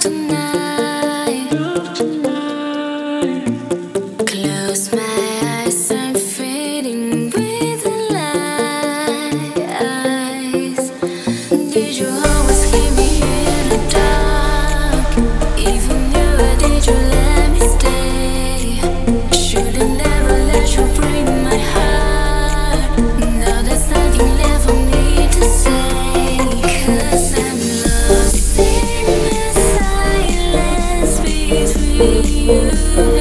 tonight. you.